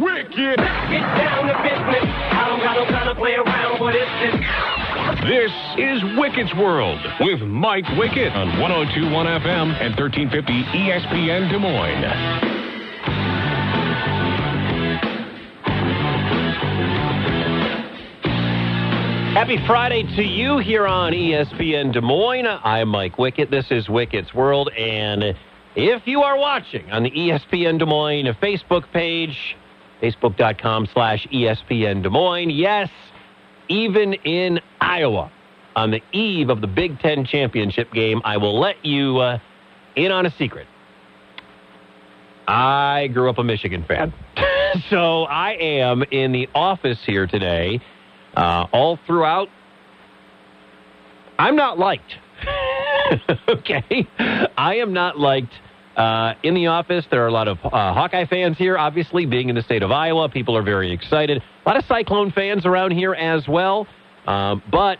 wicked, wicked. Get down to business. I don't got no time to play around with this. This is Wicket's World with Mike Wicket on 1021 FM and 1350 ESPN Des Moines. Happy Friday to you here on ESPN Des Moines. I'm Mike Wicket. This is Wicket's World. And if you are watching on the ESPN Des Moines Facebook page, facebook.com slash ESPN Des Moines, yes, even in Iowa, on the eve of the Big Ten championship game, I will let you uh, in on a secret. I grew up a Michigan fan. so I am in the office here today, uh, all throughout. I'm not liked. okay? I am not liked uh, in the office. There are a lot of uh, Hawkeye fans here, obviously, being in the state of Iowa. People are very excited. A lot of Cyclone fans around here as well. Um, but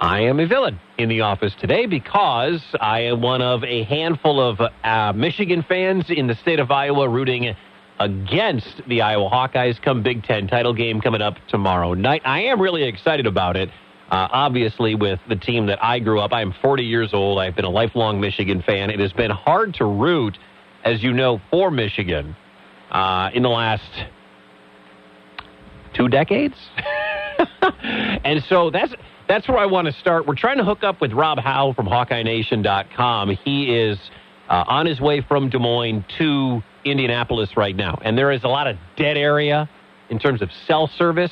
I am a villain in the office today because I am one of a handful of uh, Michigan fans in the state of Iowa rooting against the Iowa Hawkeyes come Big Ten title game coming up tomorrow night. I am really excited about it. Uh, obviously, with the team that I grew up, I am 40 years old. I've been a lifelong Michigan fan. It has been hard to root, as you know, for Michigan uh, in the last two decades. and so that's that's where I want to start. We're trying to hook up with Rob Howe from HawkeyeNation.com. He is uh, on his way from Des Moines to Indianapolis right now, and there is a lot of dead area in terms of cell service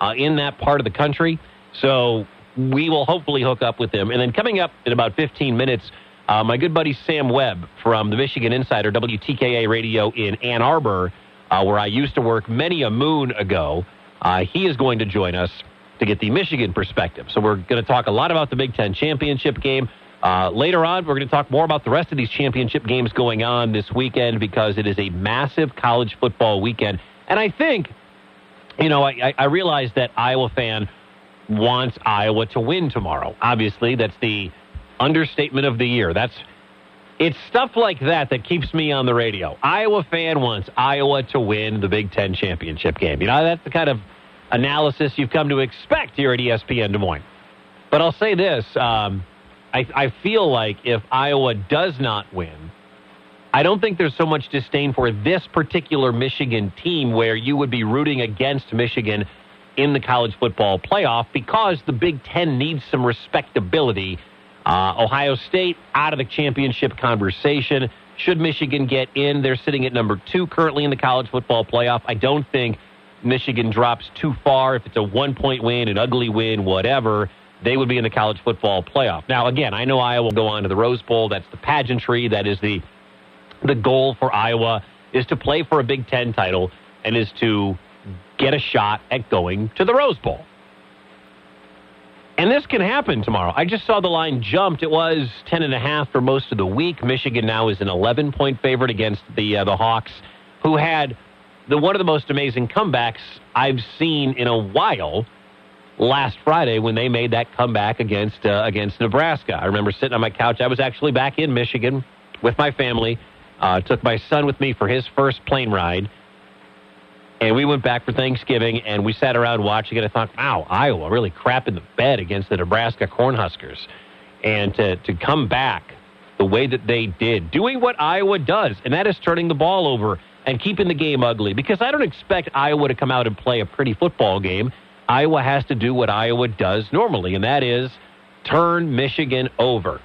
uh, in that part of the country. So we will hopefully hook up with him. And then coming up in about 15 minutes, uh, my good buddy Sam Webb from the Michigan Insider, WTKA Radio in Ann Arbor, uh, where I used to work many a moon ago, uh, he is going to join us to get the Michigan perspective. So we're going to talk a lot about the Big Ten championship game. Uh, later on, we're going to talk more about the rest of these championship games going on this weekend because it is a massive college football weekend. And I think, you know, I, I realize that Iowa fan wants Iowa to win tomorrow. Obviously, that's the understatement of the year. That's it's stuff like that that keeps me on the radio. Iowa fan wants Iowa to win the Big Ten championship game. You know, that's the kind of analysis you've come to expect here at ESPN Des Moines. But I'll say this um, I, I feel like if Iowa does not win, I don't think there's so much disdain for this particular Michigan team where you would be rooting against Michigan in the college football playoff because the Big Ten needs some respectability. Uh, Ohio State out of the championship conversation. Should Michigan get in? They're sitting at number two currently in the college football playoff. I don't think Michigan drops too far. If it's a one point win, an ugly win, whatever, they would be in the college football playoff. Now, again, I know Iowa will go on to the Rose Bowl. That's the pageantry. That is the the goal for Iowa is to play for a Big Ten title and is to get a shot at going to the Rose Bowl. And this can happen tomorrow. I just saw the line jumped. It was 10 and a half for most of the week. Michigan now is an 11 point favorite against the uh, the Hawks who had the one of the most amazing comebacks I've seen in a while last Friday when they made that comeback against uh, against Nebraska. I remember sitting on my couch. I was actually back in Michigan with my family. Uh, took my son with me for his first plane ride and we went back for Thanksgiving and we sat around watching it. I thought, wow, Iowa really crap in the bed against the Nebraska Cornhuskers. And to, to come back the way that they did, doing what Iowa does, and that is turning the ball over and keeping the game ugly. Because I don't expect Iowa to come out and play a pretty football game. Iowa has to do what Iowa does normally, and that is turn Michigan over.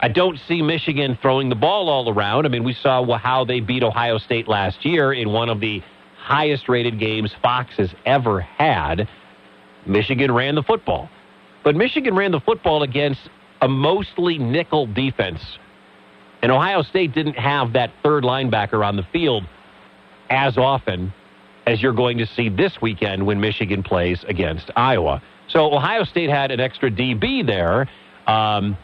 I don't see Michigan throwing the ball all around. I mean, we saw how they beat Ohio State last year in one of the highest rated games Fox has ever had. Michigan ran the football. But Michigan ran the football against a mostly nickel defense. And Ohio State didn't have that third linebacker on the field as often as you're going to see this weekend when Michigan plays against Iowa. So Ohio State had an extra DB there. Um,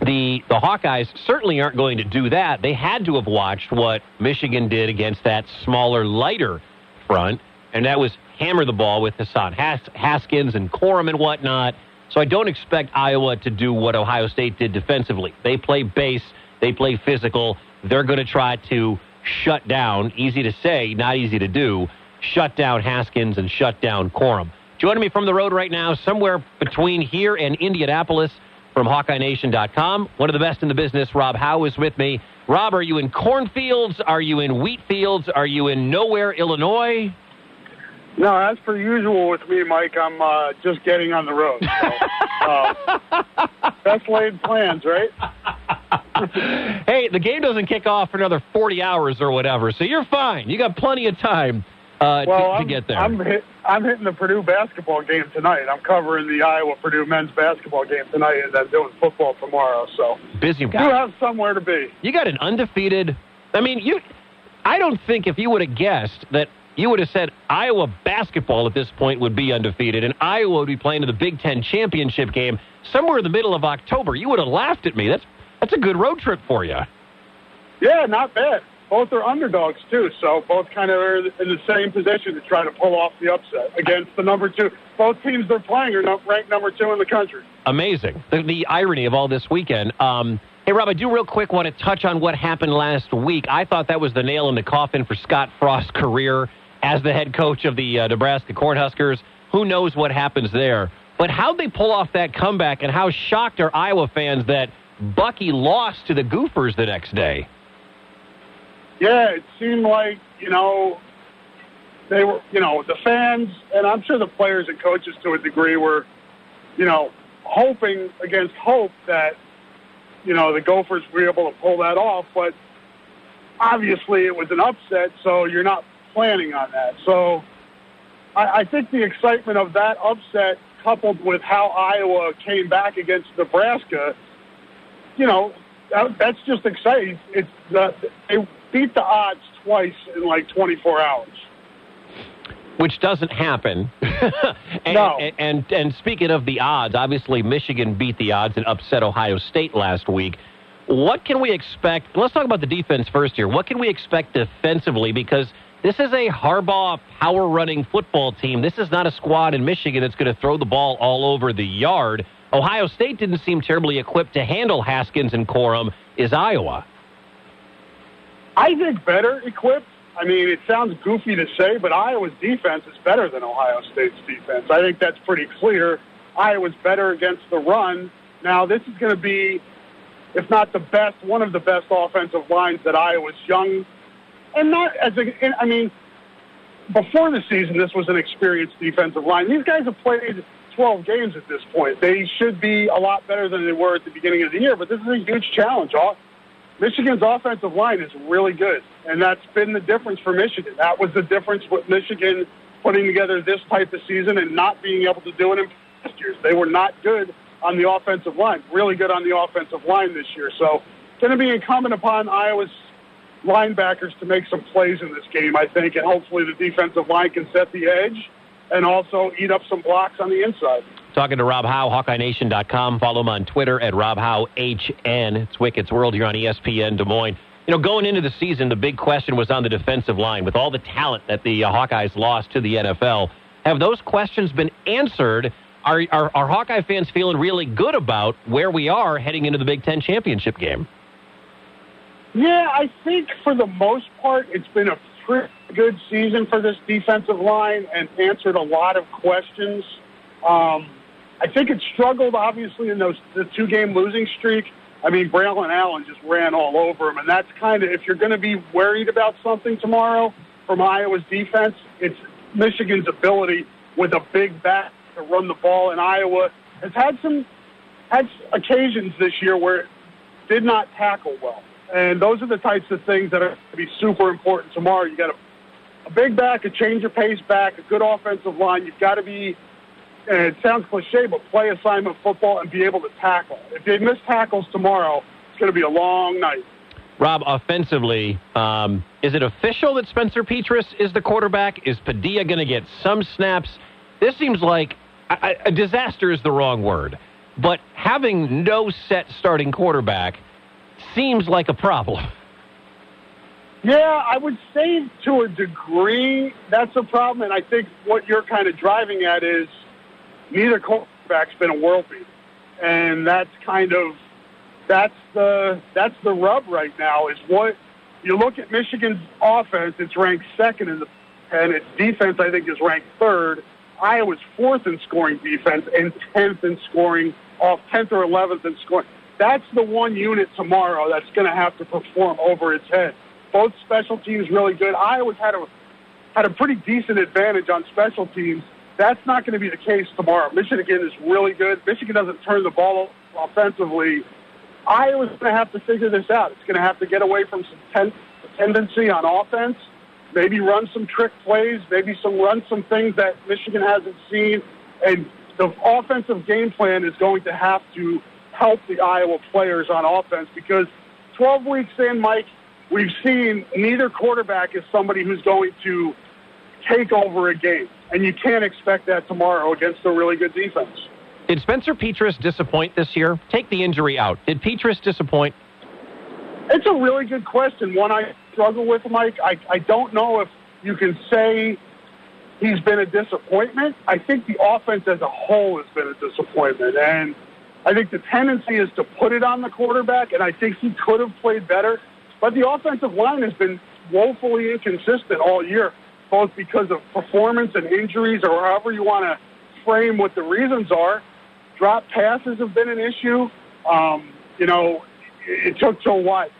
the the Hawkeyes certainly aren't going to do that. They had to have watched what Michigan did against that smaller, lighter front, and that was hammer the ball with Hassan Has- Haskins and Corum and whatnot. So I don't expect Iowa to do what Ohio State did defensively. They play base, they play physical. They're going to try to shut down. Easy to say, not easy to do. Shut down Haskins and shut down Corum. Joining me from the road right now, somewhere between here and Indianapolis from HawkeyeNation.com, one of the best in the business, Rob Howe, is with me. Rob, are you in cornfields? Are you in wheat fields? Are you in nowhere, Illinois? No, as per usual with me, Mike, I'm uh, just getting on the road. So, uh, best laid plans, right? hey, the game doesn't kick off for another 40 hours or whatever, so you're fine. You got plenty of time uh, well, to, I'm, get there. I'm, hit, I'm hitting the Purdue basketball game tonight. I'm covering the Iowa Purdue men's basketball game tonight, and then doing football tomorrow. So busy. You have somewhere to be. You got an undefeated. I mean, you. I don't think if you would have guessed that you would have said Iowa basketball at this point would be undefeated, and Iowa would be playing in the Big Ten championship game somewhere in the middle of October. You would have laughed at me. That's that's a good road trip for you. Yeah, not bad. Both are underdogs too, so both kind of are in the same position to try to pull off the upset against the number two. Both teams they're playing are ranked number two in the country. Amazing. The, the irony of all this weekend. Um, Hey, Rob, I do real quick want to touch on what happened last week. I thought that was the nail in the coffin for Scott Frost's career as the head coach of the uh, Nebraska Cornhuskers. Who knows what happens there? But how'd they pull off that comeback, and how shocked are Iowa fans that Bucky lost to the Gophers the next day? Yeah, it seemed like, you know, they were, you know, the fans, and I'm sure the players and coaches to a degree were, you know, hoping against hope that, you know, the Gophers were able to pull that off. But obviously it was an upset, so you're not planning on that. So I, I think the excitement of that upset coupled with how Iowa came back against Nebraska, you know, that, that's just exciting. It's the, they beat the odds twice in like 24 hours. Which doesn't happen. and, no. And, and and speaking of the odds, obviously Michigan beat the odds and upset Ohio State last week. What can we expect? Let's talk about the defense first here. What can we expect defensively? Because this is a Harbaugh power running football team. This is not a squad in Michigan that's going to throw the ball all over the yard. Ohio State didn't seem terribly equipped to handle Haskins and Corum. Is Iowa? I think better equipped. I mean, it sounds goofy to say, but Iowa's defense is better than Ohio State's defense. I think that's pretty clear. Iowa's better against the run. Now, this is going to be, if not the best, one of the best offensive lines that Iowa's young and not as a, I mean, before the season, this was an experienced defensive line. These guys have played 12 games at this point. They should be a lot better than they were at the beginning of the year, but this is a huge challenge. Michigan's offensive line is really good, and that's been the difference for Michigan. That was the difference with Michigan putting together this type of season and not being able to do it in past years. They were not good on the offensive line, really good on the offensive line this year. So, it's going to be incumbent upon Iowa's linebackers to make some plays in this game, I think, and hopefully the defensive line can set the edge and also eat up some blocks on the inside. Talking to Rob Howe, HawkeyeNation.com. Follow him on Twitter at Rob Howe HN. It's Wicket's World here on ESPN Des Moines. You know, going into the season, the big question was on the defensive line. With all the talent that the uh, Hawkeyes lost to the NFL, have those questions been answered? Are, are, are Hawkeye fans feeling really good about where we are heading into the Big Ten championship game? Yeah, I think for the most part, it's been a pretty good season for this defensive line and answered a lot of questions. Um, I think it struggled, obviously, in those the two game losing streak. I mean, Braylon Allen just ran all over him, and that's kind of if you're going to be worried about something tomorrow from Iowa's defense, it's Michigan's ability with a big back to run the ball. And Iowa has had some had occasions this year where it did not tackle well. And those are the types of things that are going to be super important tomorrow. You got a, a big back, a change of pace back, a good offensive line. You've got to be, and it sounds cliche, but play assignment football and be able to tackle. If they miss tackles tomorrow, it's going to be a long night. Rob, offensively, um, is it official that Spencer Petras is the quarterback? Is Padilla going to get some snaps? This seems like a, a disaster is the wrong word, but having no set starting quarterback – seems like a problem. Yeah, I would say to a degree that's a problem, and I think what you're kind of driving at is neither quarterback's been a world beater, and that's kind of that's the that's the rub right now. Is what you look at Michigan's offense; it's ranked second in the, and its defense, I think, is ranked third. Iowa's fourth in scoring defense and tenth in scoring, off tenth or eleventh in scoring. That's the one unit tomorrow that's going to have to perform over its head. Both special teams really good. Iowa's had a had a pretty decent advantage on special teams. That's not going to be the case tomorrow. Michigan is really good. Michigan doesn't turn the ball offensively. Iowa's going to have to figure this out. It's going to have to get away from some ten- tendency on offense, maybe run some trick plays, maybe some run some things that Michigan hasn't seen, and the offensive game plan is going to have to help the Iowa players on offense because 12 weeks in, Mike, we've seen neither quarterback is somebody who's going to take over a game, and you can't expect that tomorrow against a really good defense. Did Spencer Petras disappoint this year? Take the injury out. Did Petras disappoint? It's a really good question. One I struggle with, Mike. I, I don't know if you can say he's been a disappointment. I think the offense as a whole has been a disappointment. And I think the tendency is to put it on the quarterback, and I think he could have played better. But the offensive line has been woefully inconsistent all year, both because of performance and injuries, or however you want to frame what the reasons are. Drop passes have been an issue. Um, you know, it took till what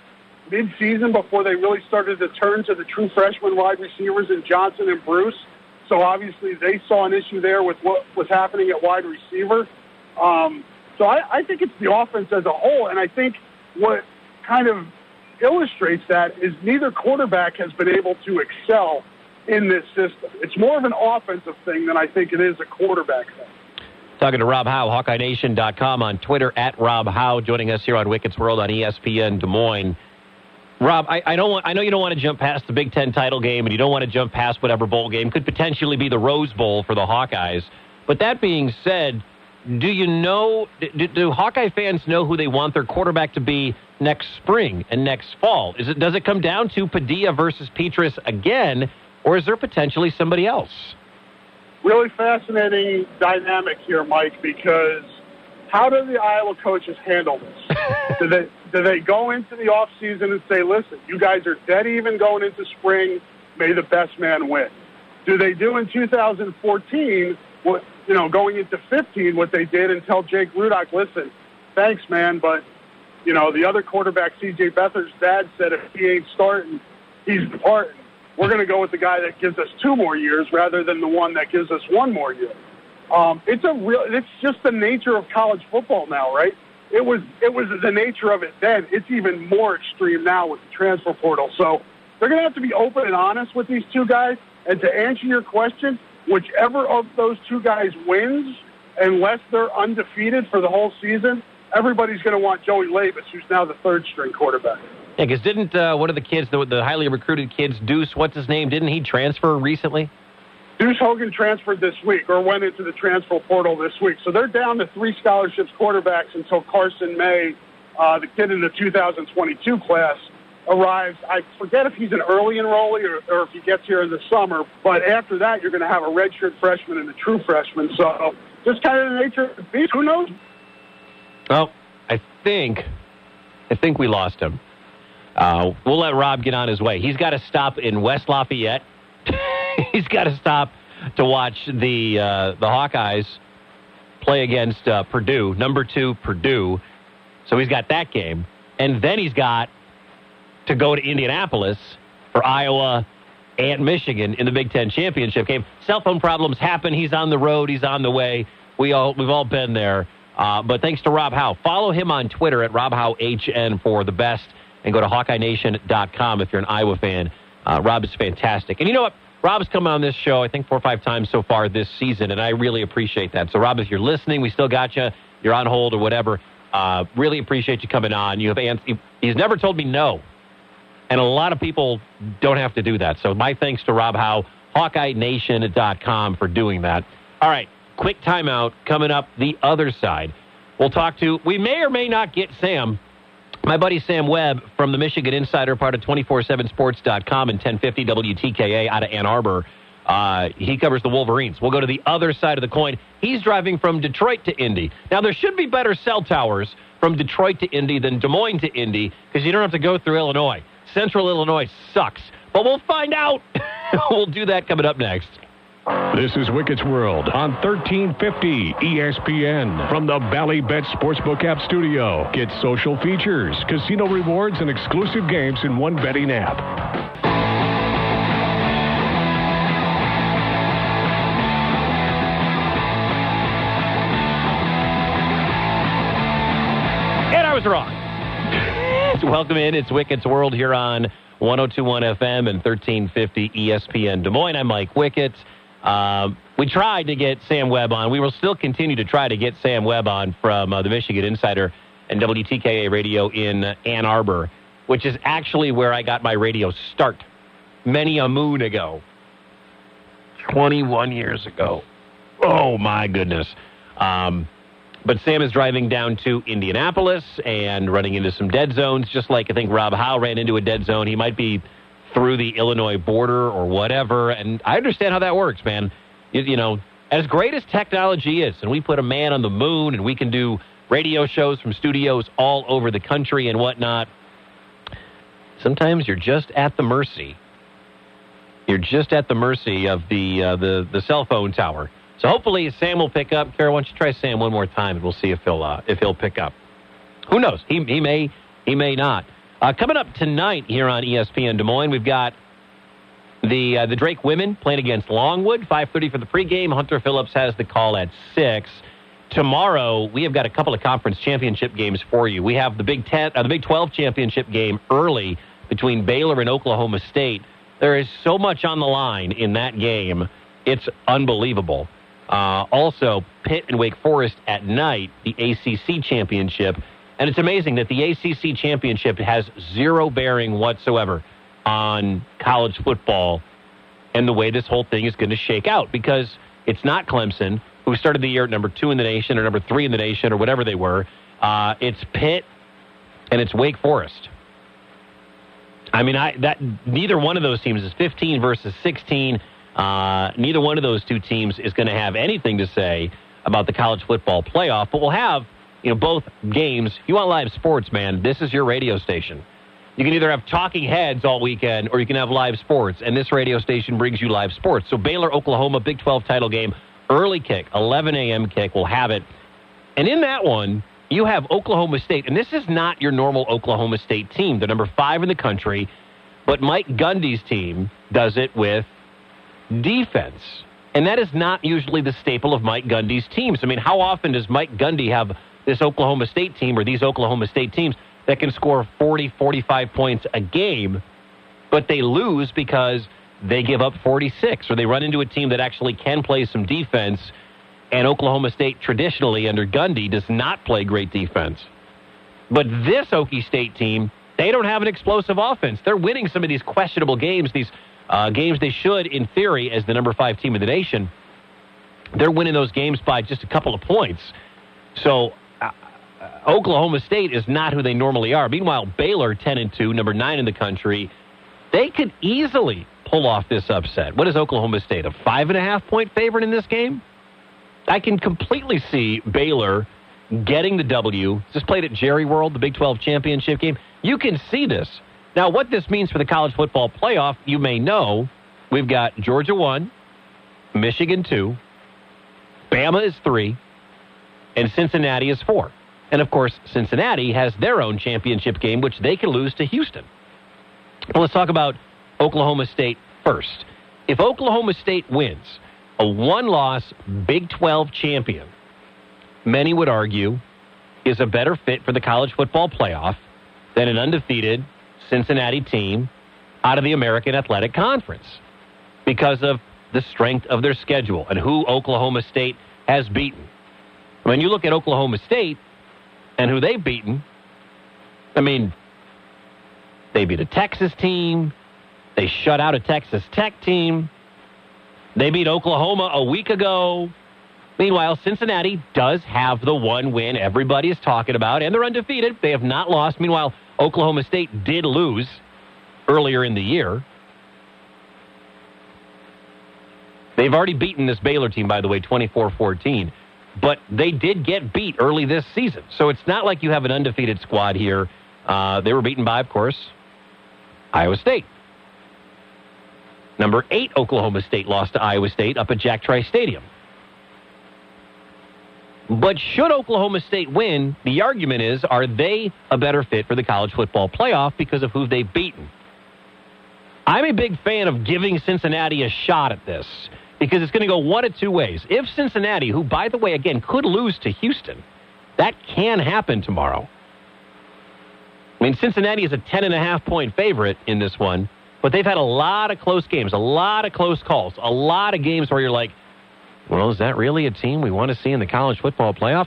mid-season before they really started to turn to the true freshman wide receivers in Johnson and Bruce. So obviously they saw an issue there with what was happening at wide receiver. Um, so I, I think it's the offense as a whole, and I think what kind of illustrates that is neither quarterback has been able to excel in this system. It's more of an offensive thing than I think it is a quarterback thing. Talking to Rob Howe, HawkeyeNation.com on Twitter at Rob Howe, joining us here on Wicket's World on ESPN Des Moines. Rob, I, I don't want, I know you don't want to jump past the Big Ten title game, and you don't want to jump past whatever bowl game could potentially be the Rose Bowl for the Hawkeyes. But that being said, do you know? Do, do Hawkeye fans know who they want their quarterback to be next spring and next fall? Is it does it come down to Padilla versus Petras again, or is there potentially somebody else? Really fascinating dynamic here, Mike, because how do the Iowa coaches handle this? do they do they go into the off season and say, "Listen, you guys are dead even going into spring. May the best man win." Do they do in 2014 what you know going into 15 what they did and tell Jake Rudock, "Listen, thanks, man, but you know the other quarterback, C.J. Beathard's dad said if he ain't starting, he's departing. We're going to go with the guy that gives us two more years rather than the one that gives us one more year." Um, it's a real. It's just the nature of college football now, right? It was it was the nature of it then. It's even more extreme now with the transfer portal. So they're going to have to be open and honest with these two guys. And to answer your question, whichever of those two guys wins, unless they're undefeated for the whole season, everybody's going to want Joey Labas, who's now the third string quarterback. Yeah, because didn't uh, one of the kids, the, the highly recruited kids, Deuce, what's his name? Didn't he transfer recently? Deuce Hogan transferred this week or went into the transfer portal this week. So they're down to three scholarships quarterbacks until Carson May, uh, the kid in the 2022 class, arrives. I forget if he's an early enrollee or, or if he gets here in the summer. But after that, you're going to have a redshirt freshman and a true freshman. So just kind of the nature of the beast. Who knows? Well, I think, I think we lost him. Uh, we'll let Rob get on his way. He's got to stop in West Lafayette. He's got to stop to watch the uh, the Hawkeyes play against uh, Purdue, number two Purdue. So he's got that game, and then he's got to go to Indianapolis for Iowa and Michigan in the Big Ten championship game. Cell phone problems happen. He's on the road. He's on the way. We all we've all been there. Uh, but thanks to Rob Howe. Follow him on Twitter at Rob Howe HN for the best, and go to HawkeyeNation.com if you're an Iowa fan. Uh, Rob is fantastic, and you know what? Rob's come on this show, I think, four or five times so far this season, and I really appreciate that. So, Rob, if you're listening, we still got you. You're on hold or whatever. Uh, really appreciate you coming on. You have ans- he's never told me no, and a lot of people don't have to do that. So, my thanks to Rob Howe, HawkeyeNation.com for doing that. All right, quick timeout coming up the other side. We'll talk to. We may or may not get Sam my buddy Sam Webb from the Michigan Insider, part of 247sports.com and 1050 WTKA out of Ann Arbor. Uh, he covers the Wolverines. We'll go to the other side of the coin. He's driving from Detroit to Indy. Now, there should be better cell towers from Detroit to Indy than Des Moines to Indy because you don't have to go through Illinois. Central Illinois sucks. But we'll find out. we'll do that coming up next. This is Wicket's World on 1350 ESPN from the Bally Bet Sportsbook app studio. Get social features, casino rewards, and exclusive games in one betting app. And I was wrong. Welcome in. It's Wicket's World here on 1021 FM and 1350 ESPN Des Moines. I'm Mike Wickett. Um, we tried to get Sam Webb on. We will still continue to try to get Sam Webb on from uh, the Michigan Insider and WTKA Radio in Ann Arbor, which is actually where I got my radio start many a moon ago. 21 years ago. Oh, my goodness. Um, but Sam is driving down to Indianapolis and running into some dead zones, just like I think Rob Howe ran into a dead zone. He might be through the Illinois border or whatever. And I understand how that works, man. You, you know, as great as technology is, and we put a man on the moon and we can do radio shows from studios all over the country and whatnot, sometimes you're just at the mercy. You're just at the mercy of the uh, the the cell phone tower. So hopefully Sam will pick up. Kara, why don't you try Sam one more time, and we'll see if he'll uh, if he'll pick up. Who knows? He he may he may not. Uh, coming up tonight here on ESPN Des Moines, we've got the uh, the Drake women playing against Longwood. Five thirty for the pregame. Hunter Phillips has the call at six. Tomorrow we have got a couple of conference championship games for you. We have the Big Ten, uh, the Big Twelve championship game early between Baylor and Oklahoma State. There is so much on the line in that game. It's unbelievable. Uh, also, Pitt and Wake Forest at night, the ACC championship. And it's amazing that the ACC championship has zero bearing whatsoever on college football and the way this whole thing is going to shake out because it's not Clemson, who started the year at number two in the nation or number three in the nation or whatever they were. Uh, it's Pitt and it's Wake Forest. I mean, I that neither one of those teams is 15 versus 16. Uh, neither one of those two teams is going to have anything to say about the college football playoff, but we'll have you know both games. You want live sports, man, this is your radio station. You can either have talking heads all weekend or you can have live sports, and this radio station brings you live sports. So Baylor, Oklahoma, Big 12 title game, early kick, 11 a.m. kick. We'll have it, and in that one. You have Oklahoma State, and this is not your normal Oklahoma State team. They're number five in the country, but Mike Gundy's team does it with defense. And that is not usually the staple of Mike Gundy's teams. I mean, how often does Mike Gundy have this Oklahoma State team or these Oklahoma State teams that can score 40, 45 points a game, but they lose because they give up 46 or they run into a team that actually can play some defense. And Oklahoma State traditionally under Gundy does not play great defense. But this Okie State team, they don't have an explosive offense. They're winning some of these questionable games, these uh, games they should, in theory, as the number five team in the nation. They're winning those games by just a couple of points. So Oklahoma State is not who they normally are. Meanwhile, Baylor, 10 and 2, number nine in the country, they could easily pull off this upset. What is Oklahoma State? A five and a half point favorite in this game? I can completely see Baylor getting the W. Just played at Jerry World, the Big 12 championship game. You can see this. Now, what this means for the college football playoff, you may know. We've got Georgia 1, Michigan 2, Bama is 3, and Cincinnati is 4. And of course, Cincinnati has their own championship game, which they can lose to Houston. Well, let's talk about Oklahoma State first. If Oklahoma State wins, a one loss Big 12 champion, many would argue, is a better fit for the college football playoff than an undefeated Cincinnati team out of the American Athletic Conference because of the strength of their schedule and who Oklahoma State has beaten. When you look at Oklahoma State and who they've beaten, I mean, they beat a Texas team, they shut out a Texas Tech team. They beat Oklahoma a week ago. Meanwhile, Cincinnati does have the one win everybody is talking about, and they're undefeated. They have not lost. Meanwhile, Oklahoma State did lose earlier in the year. They've already beaten this Baylor team, by the way, 24 14. But they did get beat early this season. So it's not like you have an undefeated squad here. Uh, they were beaten by, of course, Iowa State. Number eight, Oklahoma State lost to Iowa State up at Jack Trice Stadium. But should Oklahoma State win, the argument is are they a better fit for the college football playoff because of who they've beaten? I'm a big fan of giving Cincinnati a shot at this because it's going to go one of two ways. If Cincinnati, who, by the way, again, could lose to Houston, that can happen tomorrow. I mean, Cincinnati is a 10.5 point favorite in this one, but they've had a lot of close games, a lot of close calls, a lot of games where you're like, well, is that really a team we want to see in the college football playoff?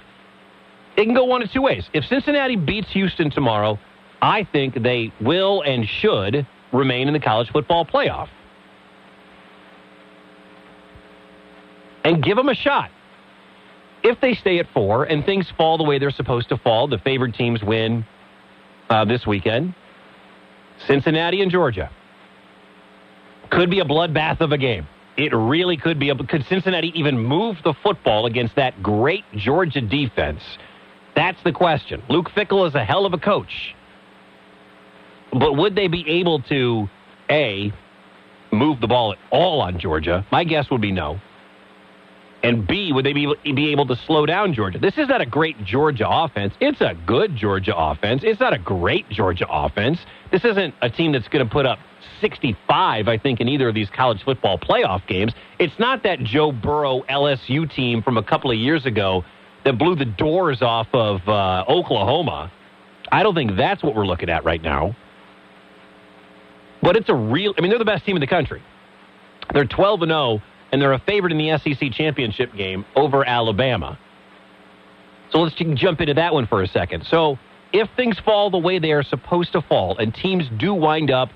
It can go one of two ways. If Cincinnati beats Houston tomorrow, I think they will and should remain in the college football playoff. And give them a shot. If they stay at four and things fall the way they're supposed to fall, the favored teams win uh, this weekend. Cincinnati and Georgia. Could be a bloodbath of a game. It really could be. A, could Cincinnati even move the football against that great Georgia defense? That's the question. Luke Fickell is a hell of a coach. But would they be able to, A, move the ball at all on Georgia? My guess would be no. And B, would they be, be able to slow down Georgia? This is not a great Georgia offense. It's a good Georgia offense. It's not a great Georgia offense. This isn't a team that's going to put up 65, I think, in either of these college football playoff games. It's not that Joe Burrow LSU team from a couple of years ago that blew the doors off of uh, Oklahoma. I don't think that's what we're looking at right now. But it's a real, I mean, they're the best team in the country. They're 12 and 0 and they're a favorite in the SEC championship game over Alabama. So let's jump into that one for a second. So if things fall the way they are supposed to fall, and teams do wind up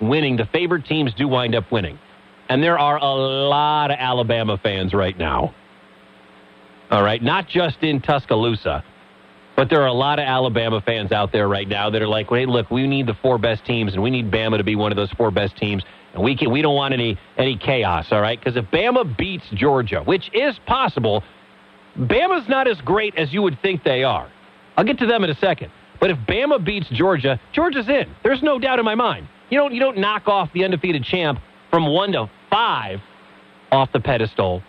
winning, the favored teams do wind up winning. And there are a lot of Alabama fans right now. All right, not just in Tuscaloosa, but there are a lot of Alabama fans out there right now that are like, "Hey, look, we need the four best teams, and we need Bama to be one of those four best teams." And we can we don't want any any chaos, all right? Because if Bama beats Georgia, which is possible, Bama's not as great as you would think they are. I'll get to them in a second. But if Bama beats Georgia, Georgia's in. There's no doubt in my mind. You don't you don't knock off the undefeated champ from one to five off the pedestal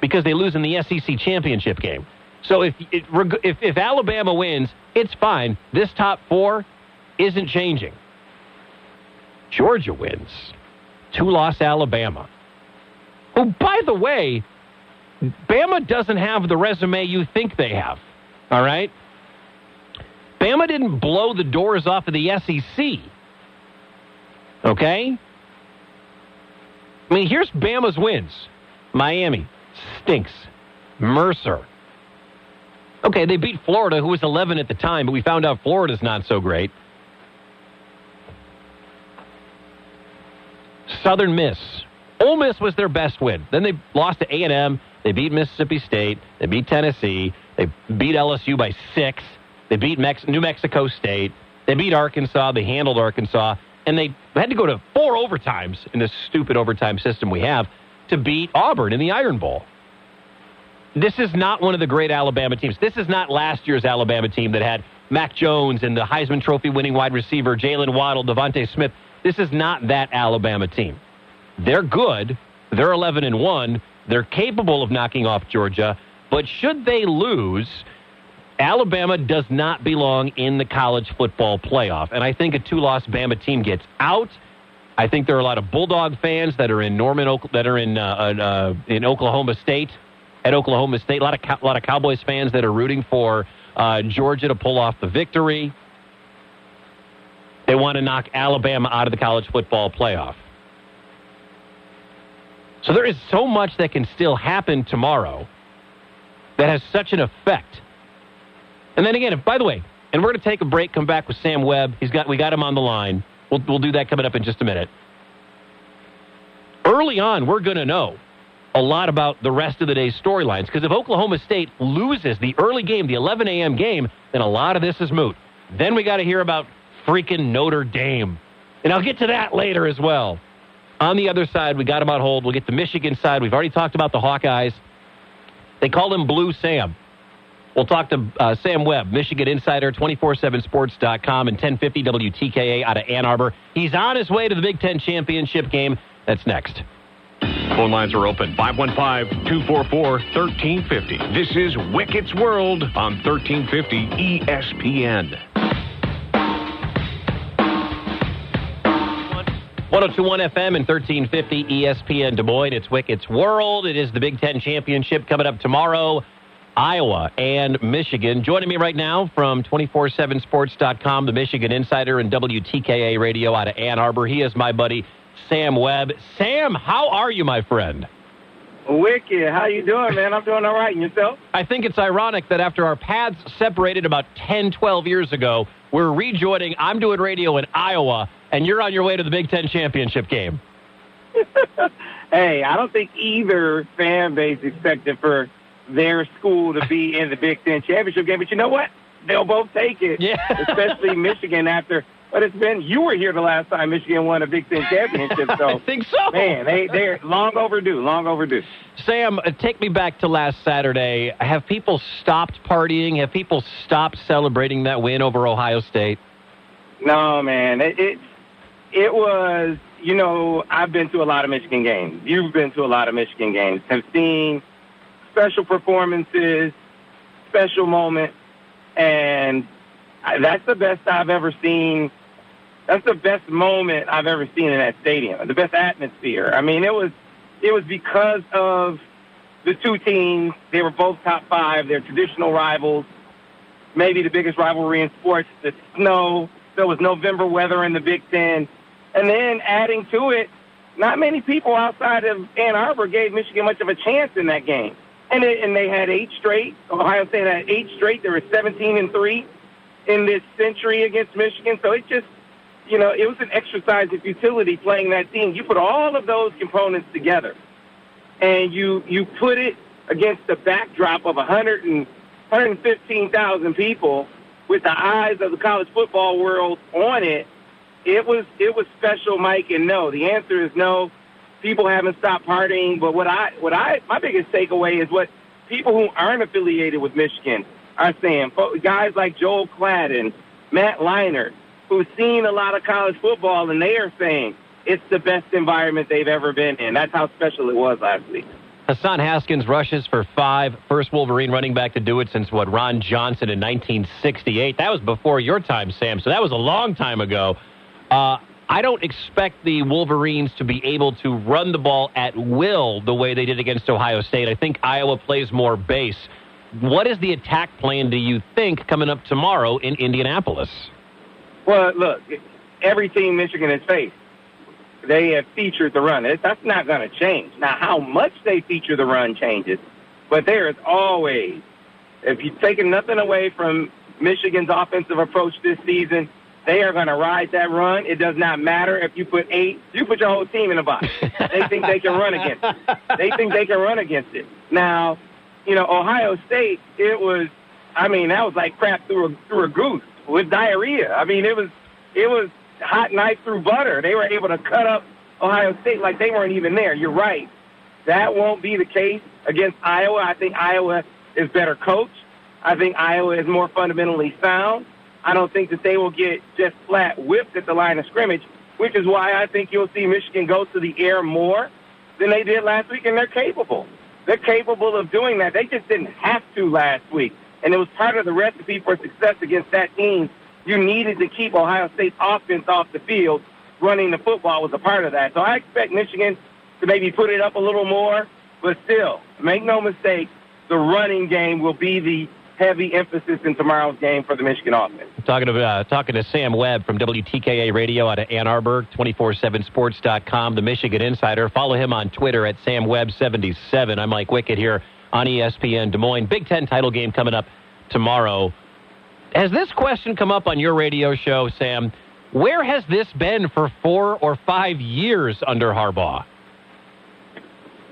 because they lose in the SEC championship game. So if if if Alabama wins, it's fine. This top four isn't changing. Georgia wins two loss Alabama. Oh, by the way, Bama doesn't have the resume you think they have. All right? Bama didn't blow the doors off of the SEC. Okay? I mean, here's Bama's wins Miami stinks. Mercer. Okay, they beat Florida, who was 11 at the time, but we found out Florida's not so great. Southern Miss. Ole Miss was their best win. Then they lost to A&M. They beat Mississippi State. They beat Tennessee. They beat LSU by six. They beat Mex- New Mexico State. They beat Arkansas. They handled Arkansas. And they had to go to four overtimes in this stupid overtime system we have to beat Auburn in the Iron Bowl. This is not one of the great Alabama teams. This is not last year's Alabama team that had Mac Jones and the Heisman Trophy winning wide receiver Jaylen Waddle, DeVonta Smith. This is not that Alabama team. They're good. They're 11 and 1. They're capable of knocking off Georgia. But should they lose, Alabama does not belong in the college football playoff. And I think a two loss Bama team gets out. I think there are a lot of Bulldog fans that are in Norman, that are in, uh, uh, in Oklahoma State, at Oklahoma State. A lot of, a lot of Cowboys fans that are rooting for uh, Georgia to pull off the victory. They want to knock Alabama out of the college football playoff. So there is so much that can still happen tomorrow that has such an effect. And then again, if, by the way, and we're going to take a break, come back with Sam Webb. He's got we got him on the line. We'll we'll do that coming up in just a minute. Early on, we're going to know a lot about the rest of the day's storylines because if Oklahoma State loses the early game, the 11 a.m. game, then a lot of this is moot. Then we got to hear about freaking Notre Dame. And I'll get to that later as well. On the other side, we got him on hold. We'll get the Michigan side. We've already talked about the Hawkeyes. They call him Blue Sam. We'll talk to uh, Sam Webb, Michigan Insider, 247sports.com, and 1050 WTKA out of Ann Arbor. He's on his way to the Big Ten championship game. That's next. Phone lines are open 515 244 1350. This is Wicket's World on 1350 ESPN. 1021 FM and 1350 ESPN Des Moines. It's Wicket's World. It is the Big Ten Championship coming up tomorrow. Iowa and Michigan. Joining me right now from 247sports.com, the Michigan Insider and WTKA Radio out of Ann Arbor. He is my buddy Sam Webb. Sam, how are you, my friend? Wicked, how you doing, man? I'm doing all right. And yourself? I think it's ironic that after our paths separated about 10, 12 years ago, we're rejoining. I'm doing radio in Iowa, and you're on your way to the Big Ten championship game. hey, I don't think either fan base expected for their school to be in the Big Ten championship game, but you know what? They'll both take it. Yeah. Especially Michigan after but it's been you were here the last time Michigan won a Big Ten championship. So I think so. Man, they they're long overdue. Long overdue. Sam, uh, take me back to last Saturday. Have people stopped partying? Have people stopped celebrating that win over Ohio State? No, man. It it, it was. You know, I've been to a lot of Michigan games. You've been to a lot of Michigan games. Have seen special performances, special moments, and that's the best I've ever seen that's the best moment I've ever seen in that stadium. The best atmosphere. I mean, it was it was because of the two teams. They were both top five. They're traditional rivals. Maybe the biggest rivalry in sports. The snow. There was November weather in the Big Ten, and then adding to it, not many people outside of Ann Arbor gave Michigan much of a chance in that game. And it, and they had eight straight. Ohio State had eight straight. They were 17 and three in this century against Michigan. So it just you know, it was an exercise of futility playing that team. You put all of those components together, and you you put it against the backdrop of 100 and 115,000 people with the eyes of the college football world on it. It was it was special, Mike. And no, the answer is no. People haven't stopped partying. But what I what I my biggest takeaway is what people who aren't affiliated with Michigan are saying. Guys like Joel Klatt and Matt Leinart, who've seen a lot of college football, and they are saying it's the best environment they've ever been in. That's how special it was last week. Hassan Haskins rushes for five. First Wolverine running back to do it since what Ron Johnson in 1968. That was before your time, Sam. So that was a long time ago. Uh, I don't expect the Wolverines to be able to run the ball at will the way they did against Ohio State. I think Iowa plays more base. What is the attack plan, do you think, coming up tomorrow in Indianapolis? Well, look, every team Michigan has faced, they have featured the run. That's not going to change. Now, how much they feature the run changes, but there is always, if you've taken nothing away from Michigan's offensive approach this season, they are going to ride that run. It does not matter if you put eight, you put your whole team in a box. they think they can run against it. They think they can run against it. Now, you know, Ohio State, it was, I mean, that was like crap through a, through a goose with diarrhea. I mean, it was it was hot knife through butter. They were able to cut up Ohio State like they weren't even there. You're right. That won't be the case against Iowa. I think Iowa is better coached. I think Iowa is more fundamentally sound. I don't think that they will get just flat whipped at the line of scrimmage, which is why I think you'll see Michigan go to the air more than they did last week, and they're capable. They're capable of doing that. They just didn't have to last week and it was part of the recipe for success against that team. You needed to keep Ohio State's offense off the field. Running the football was a part of that. So I expect Michigan to maybe put it up a little more, but still, make no mistake, the running game will be the heavy emphasis in tomorrow's game for the Michigan offense. Talking to, uh, talking to Sam Webb from WTKA Radio out of Ann Arbor, 247sports.com, the Michigan Insider. Follow him on Twitter at SamWebb77. I'm Mike Wickett here on ESPN Des Moines. Big Ten title game coming up tomorrow. Has this question come up on your radio show, Sam? Where has this been for four or five years under Harbaugh?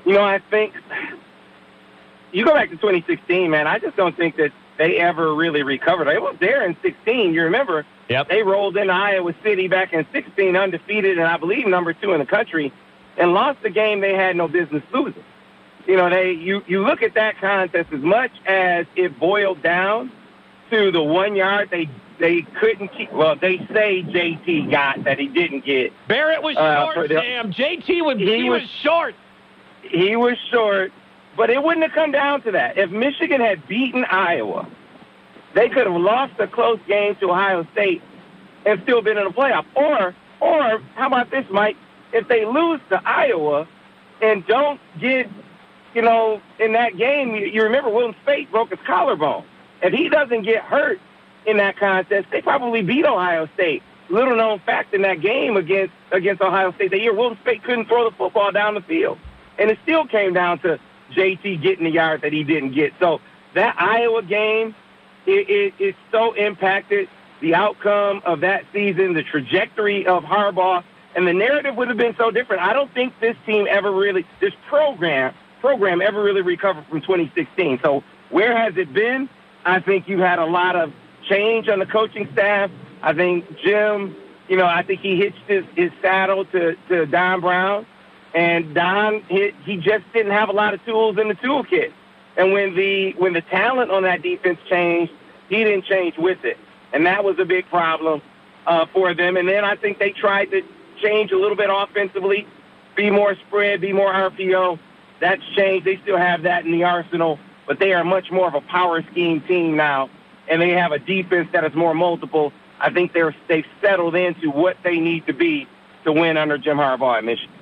You know, I think you go back to 2016, man. I just don't think that they ever really recovered. It was there in 16. You remember? Yep. They rolled into Iowa City back in 16, undefeated, and I believe number two in the country, and lost the game they had no business losing. you know, they you you look at that contest as much as it boiled down to the one yard they they couldn't keep. Well, they say JT got that he didn't get. Barrett was Uh, short, the- Sam. JT was, He he was, was- short. He was short, but it wouldn't have come down to that. If Michigan had beaten Iowa, they could have lost a close game to Ohio State and still been in the playoff. Or, or how about this, Mike? If they lose to Iowa and don't get, you know, in that game, you, you remember Wilton Speight broke his collarbone. If he doesn't get hurt in that contest, they probably beat Ohio State. Little known fact in that game against against Ohio State that year, Wilton Speight couldn't throw the football down the field, and it still came down to JT getting the yard that he didn't get. So that Iowa game, it, it, it so impacted the outcome of that season, the trajectory of Harbaugh, and the narrative would have been so different. I don't think this team ever really, this program program ever really recovered from 2016. So where has it been? I think you had a lot of change on the coaching staff. I think Jim, you know, I think he hitched his, his saddle to, to Don Brown, and Don he, he just didn't have a lot of tools in the toolkit. And when the when the talent on that defense changed, he didn't change with it, and that was a big problem uh, for them. And then I think they tried to change a little bit offensively, be more spread, be more RPO. That's changed. They still have that in the arsenal, but they are much more of a power scheme team now, and they have a defense that is more multiple. I think they're they've settled into what they need to be to win under Jim Harbaugh at Michigan.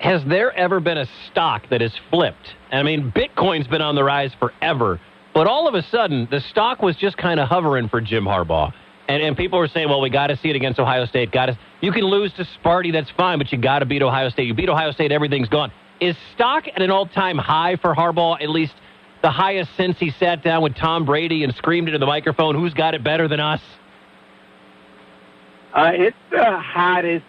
Has there ever been a stock that has flipped? I mean, Bitcoin's been on the rise forever, but all of a sudden, the stock was just kind of hovering for Jim Harbaugh. And, and people were saying, well, we got to see it against Ohio State. Got. You can lose to Sparty, that's fine, but you got to beat Ohio State. You beat Ohio State, everything's gone. Is stock at an all-time high for Harbaugh? At least the highest since he sat down with Tom Brady and screamed into the microphone, "Who's got it better than us?" Uh, it's the hottest.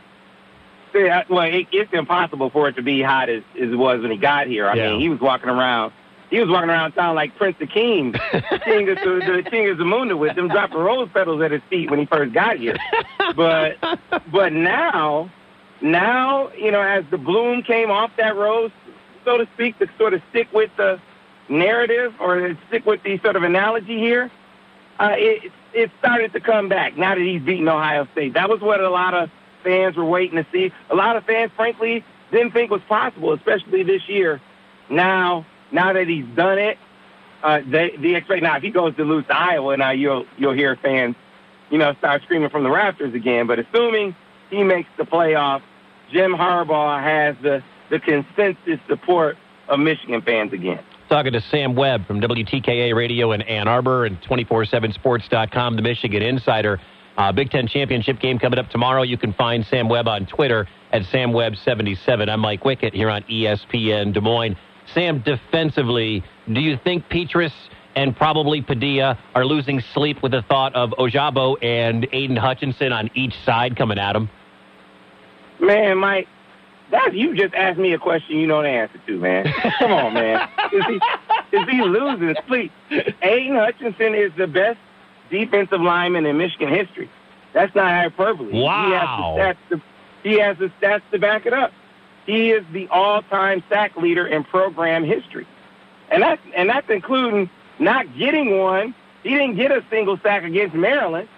Yeah, Well, it, it's impossible for it to be hot as, as it was when he got here. I Yeah. mean, he was walking around. He was walking around town like Prince the King, King of the, the King of Zamunda with them dropping rose petals at his feet when he first got here. But but now, now you know, as the bloom came off that rose, so to speak, to sort of stick with the narrative or stick with the sort of analogy here, uh, it it started to come back now that he's beaten Ohio State. That was what a lot of fans were waiting to see. A lot of fans, frankly, didn't think was possible, especially this year. Now, now that he's done it, uh, they they expect now if he goes to lose to Iowa, now you'll you'll hear fans, you know, start screaming from the rafters again. But assuming he makes the playoff, Jim Harbaugh has the the consensus support of Michigan fans again. Talking to Sam Webb from WTKA Radio in Ann Arbor and 247sports.com, the Michigan Insider. Uh, Big Ten Championship game coming up tomorrow. You can find Sam Webb on Twitter at SamWebb77. I'm Mike Wickett here on ESPN Des Moines. Sam, defensively, do you think Petras and probably Padilla are losing sleep with the thought of Ojabo and Aidan Hutchinson on each side coming at them? Man, Mike, that you just asked me a question you know the answer to, man. Come on, man. Is he is he losing sleep? Aidan Hutchinson is the best defensive lineman in Michigan history. That's not hyperbole. Wow. He has the stats to, he has the stats to back it up. He is the all-time sack leader in program history, and that's and that's including not getting one. He didn't get a single sack against Maryland,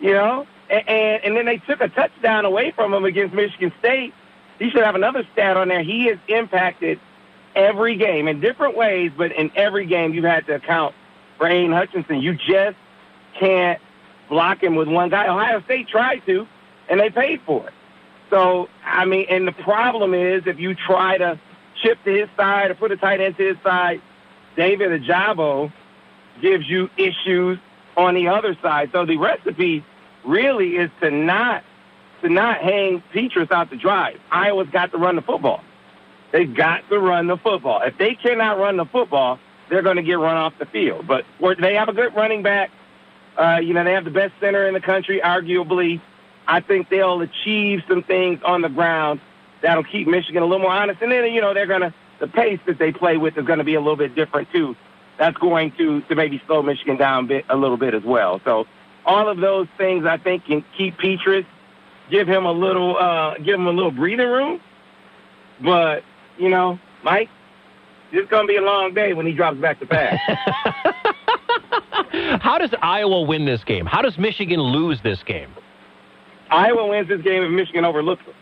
you know, and, and, and then they took a touchdown away from him against Michigan State. He should have another stat on there. He has impacted every game in different ways, but in every game you've had to account for Aidan Hutchinson. You just can't block him with one guy. Ohio State tried to, and they paid for it. So, I mean, and the problem is if you try to chip to his side or put a tight end to his side, David Ojabo gives you issues on the other side. So the recipe really is to not to not hang Petras out to dry. Iowa's got to run the football. They've got to run the football. If they cannot run the football, they're going to get run off the field. But they have a good running back. Uh, you know, they have the best center in the country, arguably. I think they'll achieve some things on the ground that'll keep Michigan a little more honest. And then, you know, they're going to, the pace that they play with is going to be a little bit different, too. That's going to, to maybe slow Michigan down a, bit, a little bit as well. So all of those things, I think, can keep Petras, give him a little, uh, give him a little breathing room. But, you know, Mike, it's going to be a long day when he drops back to pass. How does Iowa win this game? How does Michigan lose this game? Iowa wins this game if Michigan overlooks them.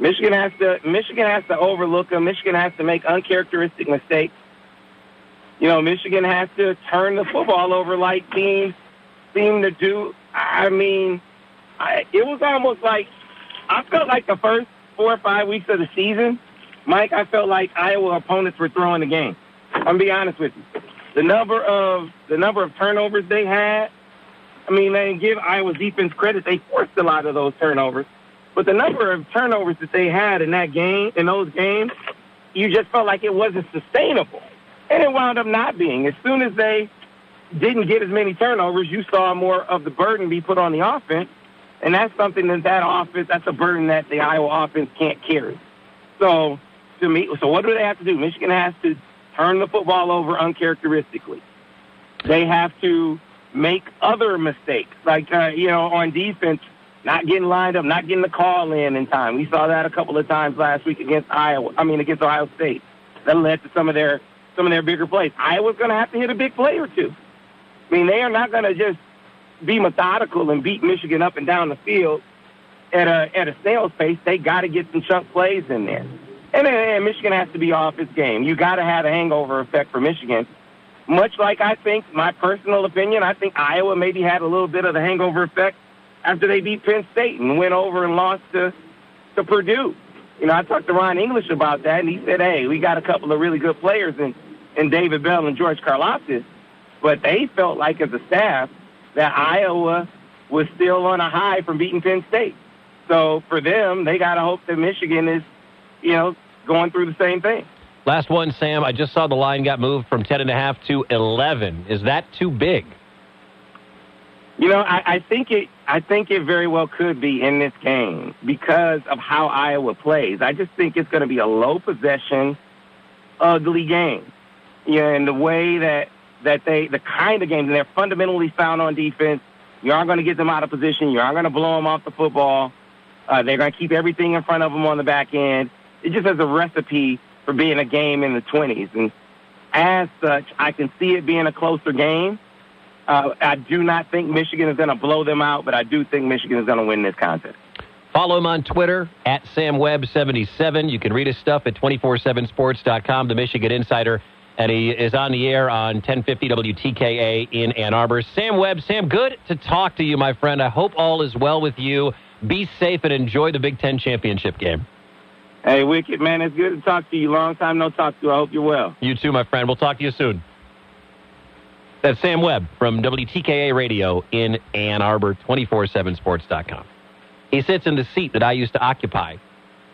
Michigan has to Michigan has to overlook them. Michigan has to make uncharacteristic mistakes. You know, Michigan has to turn the football over like teams seem to do. I mean, I, it was almost like I felt like the first four or five weeks of the season, Mike. I felt like Iowa opponents were throwing the game. I'm gonna be honest with you. The number of the number of turnovers they had. I mean, they give Iowa's defense credit. They forced a lot of those turnovers. But the number of turnovers that they had in that game, in those games, you just felt like it wasn't sustainable. And it wound up not being. As soon as they didn't get as many turnovers, you saw more of the burden be put on the offense. And that's something that that offense, that's a burden that the Iowa offense can't carry. So, to me, so what do they have to do? Michigan has to turn the football over uncharacteristically. They have to make other mistakes, like, uh, you know, on defense, not getting lined up, not getting the call in in time. We saw that a couple of times last week against Iowa. I mean, against Ohio State. That led to some of their some of their bigger plays. Iowa's going to have to hit a big play or two. I mean, they are not going to just be methodical and beat Michigan up and down the field at a at a snail's pace. They got to get some chunk plays in there. And, and Michigan has to be off its game. You got to have a hangover effect for Michigan. Much like I think, my personal opinion, I think Iowa maybe had a little bit of the hangover effect after they beat Penn State and went over and lost to to Purdue. You know, I talked to Ron English about that, and he said, "Hey, we got a couple of really good players in in David Bell and George Karlaftis, but they felt like as a staff that Iowa was still on a high from beating Penn State. So for them, they got to hope that Michigan is, you know, going through the same thing." Last one, Sam. I just saw the line got moved from ten and a half to eleven. Is that too big? You know, I, I think it. I think it very well could be in this game because of how Iowa plays. I just think it's going to be a low possession, ugly game. Yeah, and the way that that they, the kind of games, and they're fundamentally sound on defense. You aren't going to get them out of position. You aren't going to blow them off the football. Uh, they're going to keep everything in front of them on the back end. It just has a recipe for being a game in the 20s. And as such, I can see it being a closer game. Uh, I do not think Michigan is going to blow them out, but I do think Michigan is going to win this contest. Follow him on Twitter at SamWeb77. You can read his stuff at 247sports.com, the Michigan Insider. And he is on the air on 1050 WTKA in Ann Arbor. Sam Webb, Sam, good to talk to you, my friend. I hope all is well with you. Be safe and enjoy the Big Ten championship game. Hey, Wicked, man, it's good to talk to you. Long time no talk to you. I hope you're well. You too, my friend. We'll talk to you soon. That's Sam Webb from WTKA Radio in Ann Arbor, 247sports.com. He sits in the seat that I used to occupy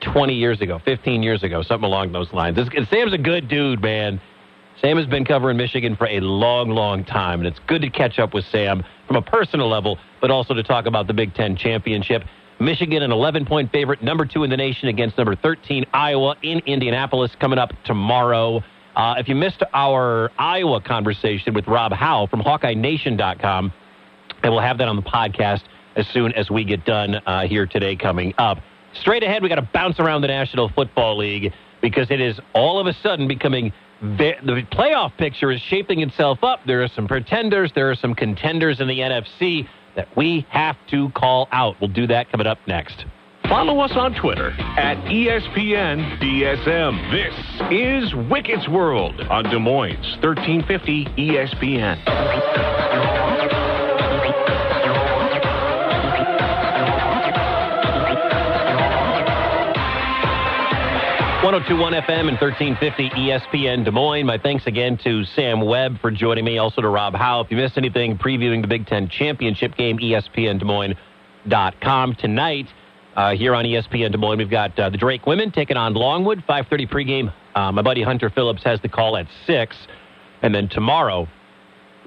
20 years ago, 15 years ago, something along those lines. This, Sam's a good dude, man. Sam has been covering Michigan for a long, long time, and it's good to catch up with Sam from a personal level, but also to talk about the Big Ten championship. Michigan, an 11 point favorite, number two in the nation against number 13, Iowa, in Indianapolis, coming up tomorrow. Uh, if you missed our Iowa conversation with Rob Howe from HawkeyeNation.com, and we'll have that on the podcast as soon as we get done uh, here today coming up. Straight ahead, we got to bounce around the National Football League because it is all of a sudden becoming the playoff picture is shaping itself up. There are some pretenders, there are some contenders in the NFC that we have to call out. We'll do that coming up next. Follow us on Twitter at ESPN DSM. This is Wicket's World on Des Moines 1350 ESPN. 1021 FM and 1350 ESPN Des Moines. My thanks again to Sam Webb for joining me, also to Rob Howe. If you missed anything previewing the Big Ten championship game, ESPN Des Moines.com. Tonight, uh, here on ESPN Des Moines, we've got uh, the Drake women taking on Longwood, 5.30 pregame. Uh, my buddy Hunter Phillips has the call at 6. And then tomorrow,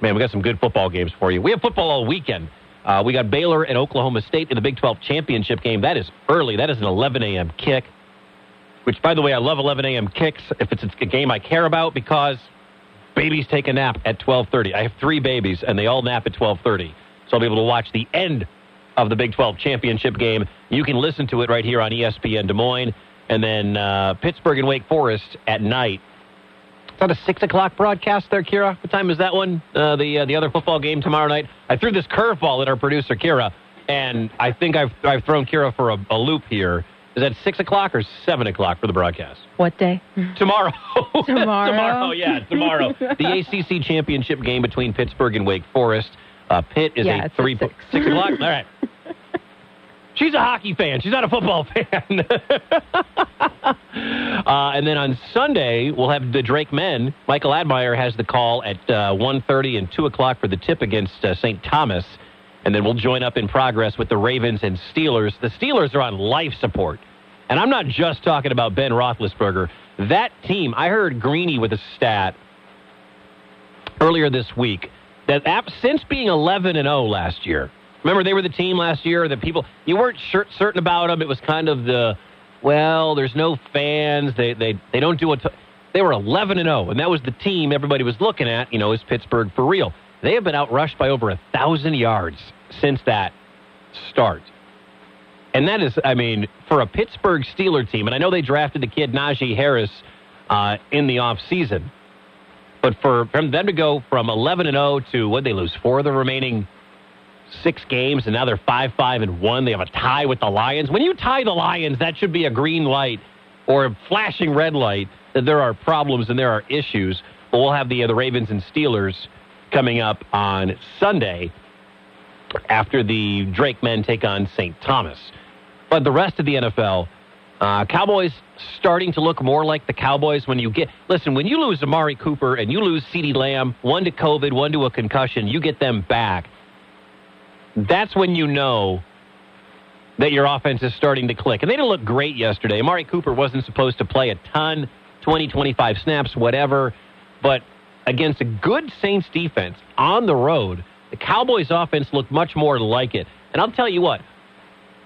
man, we got some good football games for you. We have football all weekend. Uh, we got Baylor and Oklahoma State in the Big 12 championship game. That is early. That is an 11 a.m. kick which, by the way, I love 11 a.m. kicks if it's a game I care about because babies take a nap at 12:30. I have three babies, and they all nap at 12:30, so I'll be able to watch the end of the Big 12 championship game. You can listen to it right here on ESPN Des Moines. and then uh, Pittsburgh and Wake Forest at night. Is that a six o'clock broadcast there, Kira? What time is that one? Uh, the uh, the other football game tomorrow night. I threw this curveball at our producer Kira, and I think I've I've thrown Kira for a, a loop here. Is that six o'clock or seven o'clock for the broadcast? What day? Tomorrow. Tomorrow? tomorrow, yeah, tomorrow. the ACC championship game between Pittsburgh and Wake Forest. Uh, Pitt is Yeah, a three six. six o'clock. All right. She's a hockey fan. She's not a football fan. uh, and then on Sunday, we'll have the Drake men. Michael Admire has the call at uh, 1.30 and 2 o'clock for the tip against uh, St. Thomas. And then we'll join up in progress with the Ravens and Steelers. The Steelers are on life support. And I'm not just talking about Ben Roethlisberger. That team, I heard Greeny with a stat earlier this week that since being 11 and 0 last year, remember they were the team last year that people you weren't sure, certain about them. It was kind of the well, there's no fans. They they they don't do it. They were 11 and 0, and that was the team everybody was looking at. You know, is Pittsburgh for real? They have been outrushed by over a thousand yards since that start. And that is, I mean, for a Pittsburgh Steeler team, and I know they drafted the kid Najee Harris uh, in the offseason, but for, them to go from 11 and 0 to what they lose four of the remaining six games, and now they're five five and one. They have a tie with the Lions. When you tie the Lions, that should be a green light or a flashing red light that there are problems and there are issues. But we'll have the uh, the Ravens and Steelers coming up on Sunday after the Drake men take on St. Thomas. But the rest of the NFL, uh, Cowboys starting to look more like the Cowboys when you get. Listen, when you lose Amari Cooper and you lose CeeDee Lamb, one to COVID, one to a concussion, you get them back. That's when you know that your offense is starting to click. And they didn't look great yesterday. Amari Cooper wasn't supposed to play a ton, 20, 25 snaps, whatever. But against a good Saints defense on the road, the Cowboys offense looked much more like it. And I'll tell you what,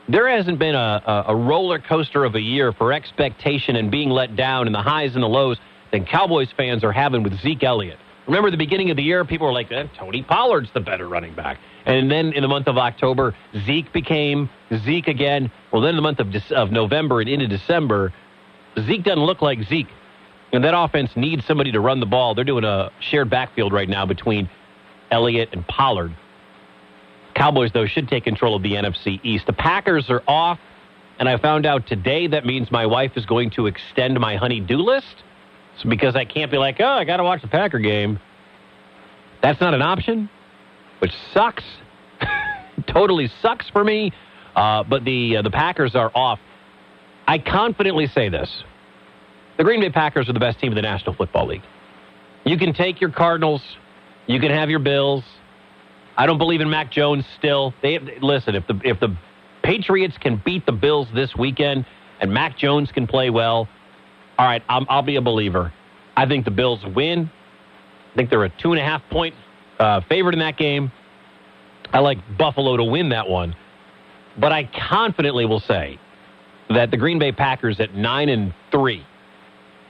there hasn't been a, a, roller coaster of a year for expectation and being let down and the highs and the lows than Cowboys fans are having with Zeke Elliott. Remember the beginning of the year, people were like, eh, Tony Pollard's the better running back. And then in the month of October, Zeke became Zeke again. Well, then in the month of, Dec- of November and into December, Zeke doesn't look like Zeke. And that offense needs somebody to run the ball. They're doing a shared backfield right now between Elliott and Pollard. Cowboys, though, should take control of the NFC East. The Packers are off, and I found out today that means my wife is going to extend my honey-do list. So because I can't be like, oh, I got to watch the Packer game. That's not an option, which sucks. totally sucks for me. Uh, but the uh, the Packers are off. I confidently say this: the Green Bay Packers are the best team in the National Football League. You can take your Cardinals, you can have your Bills. I don't believe in Mac Jones still. They listen if the if the Patriots can beat the Bills this weekend and Mac Jones can play well, all right, I'm, I'll be a believer. I think the Bills win. I think they're a two and a half point uh, favorite in that game. I like Buffalo to win that one, but I confidently will say that the Green Bay Packers at nine and three,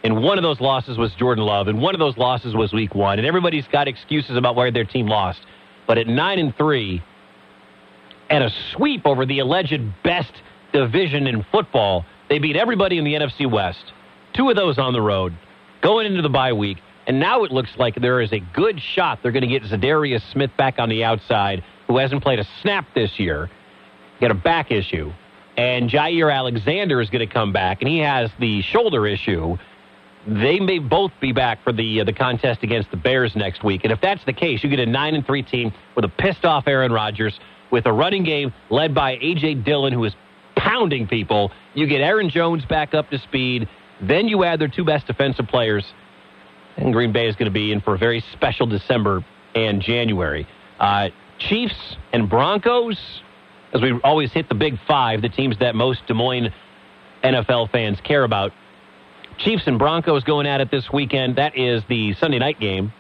and one of those losses was Jordan Love, and one of those losses was Week One, and everybody's got excuses about why their team lost. But at nine and three, and a sweep over the alleged best division in football, they beat everybody in the NFC West. Two of those on the road, going into the bye week, and now it looks like there is a good shot they're going to get Za'Darius Smith back on the outside, who hasn't played a snap this year, got a back issue, and Jaire Alexander is going to come back, and he has the shoulder issue. They may both be back for the uh, the contest against the Bears next week, and if that's the case, you get a nine and three team with a pissed off Aaron Rodgers, with a running game led by AJ Dillon, who is pounding people. You get Aaron Jones back up to speed. Then you add their two best defensive players, and Green Bay is going to be in for a very special December and January. Uh, Chiefs and Broncos, as we always hit the big five, the teams that most Des Moines NFL fans care about. Chiefs and Broncos going at it this weekend. That is the Sunday night game.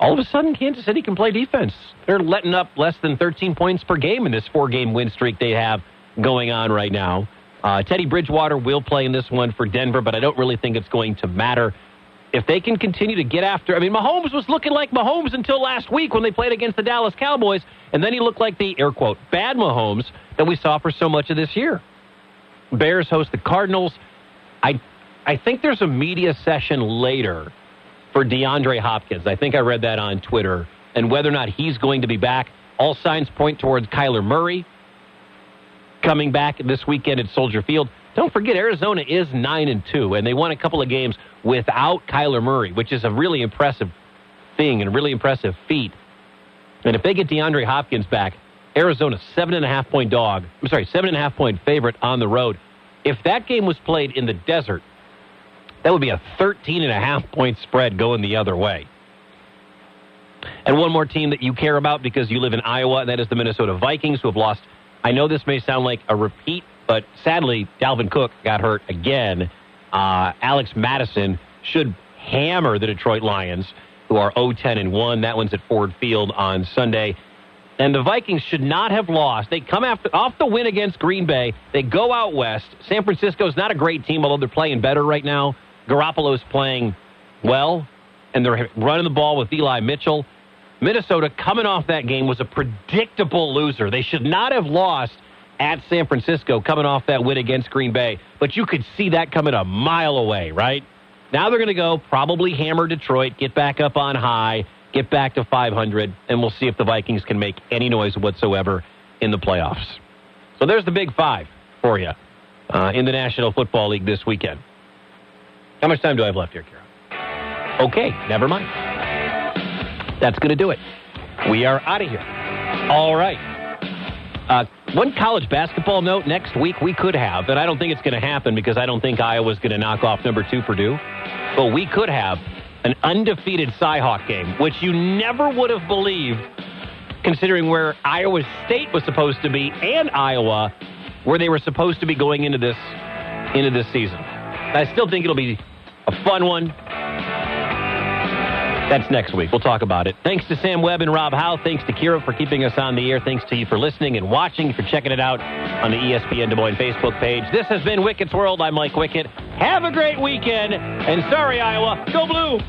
All of a sudden, Kansas City can play defense. They're letting up less than 13 points per game in this four game win streak they have going on right now. Uh, Teddy Bridgewater will play in this one for Denver, but I don't really think it's going to matter. If they can continue to get after, I mean, Mahomes was looking like Mahomes until last week when they played against the Dallas Cowboys, and then he looked like the air quote bad Mahomes that we saw for so much of this year. Bears host the Cardinals. I I think there's a media session later for DeAndre Hopkins. I think I read that on Twitter. And whether or not he's going to be back, all signs point towards Kyler Murray coming back this weekend at Soldier Field. Don't forget, Arizona is nine and two, and they won a couple of games without Kyler Murray, which is a really impressive thing and a really impressive feat. And if they get DeAndre Hopkins back, Arizona seven and a half point dog. I'm sorry, seven and a half point favorite on the road. If that game was played in the desert, that would be a 13 and a half point spread going the other way. And one more team that you care about because you live in Iowa, and that is the Minnesota Vikings, who have lost. I know this may sound like a repeat, but sadly, Dalvin Cook got hurt again. Uh, Alex Mattison should hammer the Detroit Lions, who are 0-10 and 1. That one's at Ford Field on Sunday. And the Vikings should not have lost. They come after, off the win against Green Bay. They go out west. San Francisco's not a great team, although they're playing better right now. Garoppolo's playing well, and they're running the ball with Eli Mitchell. Minnesota, coming off that game, was a predictable loser. They should not have lost at San Francisco coming off that win against Green Bay, but you could see that coming a mile away, right? Now they're going to go probably hammer Detroit, get back up on high, get back to 500, and we'll see if the Vikings can make any noise whatsoever in the playoffs. So there's the big five for you uh, in the National Football League this weekend. How much time do I have left here, Kara? Okay, never mind. That's going to do it. We are out of here. All right. Uh, one college basketball note next week we could have, and I don't think it's going to happen because I don't think Iowa's going to knock off number two Purdue. But we could have an undefeated Cyhawk game, which you never would have believed, considering where Iowa State was supposed to be and Iowa, where they were supposed to be going into this into this season. I still think it'll be a fun one. That's next week. We'll talk about it. Thanks to Sam Webb and Rob Howe. Thanks to Kira for keeping us on the air. Thanks to you for listening and watching, for checking it out on the ESPN Des Moines Facebook page. This has been Wicket's World. I'm Mike Wicket. Have a great weekend. And sorry, Iowa. Go blue.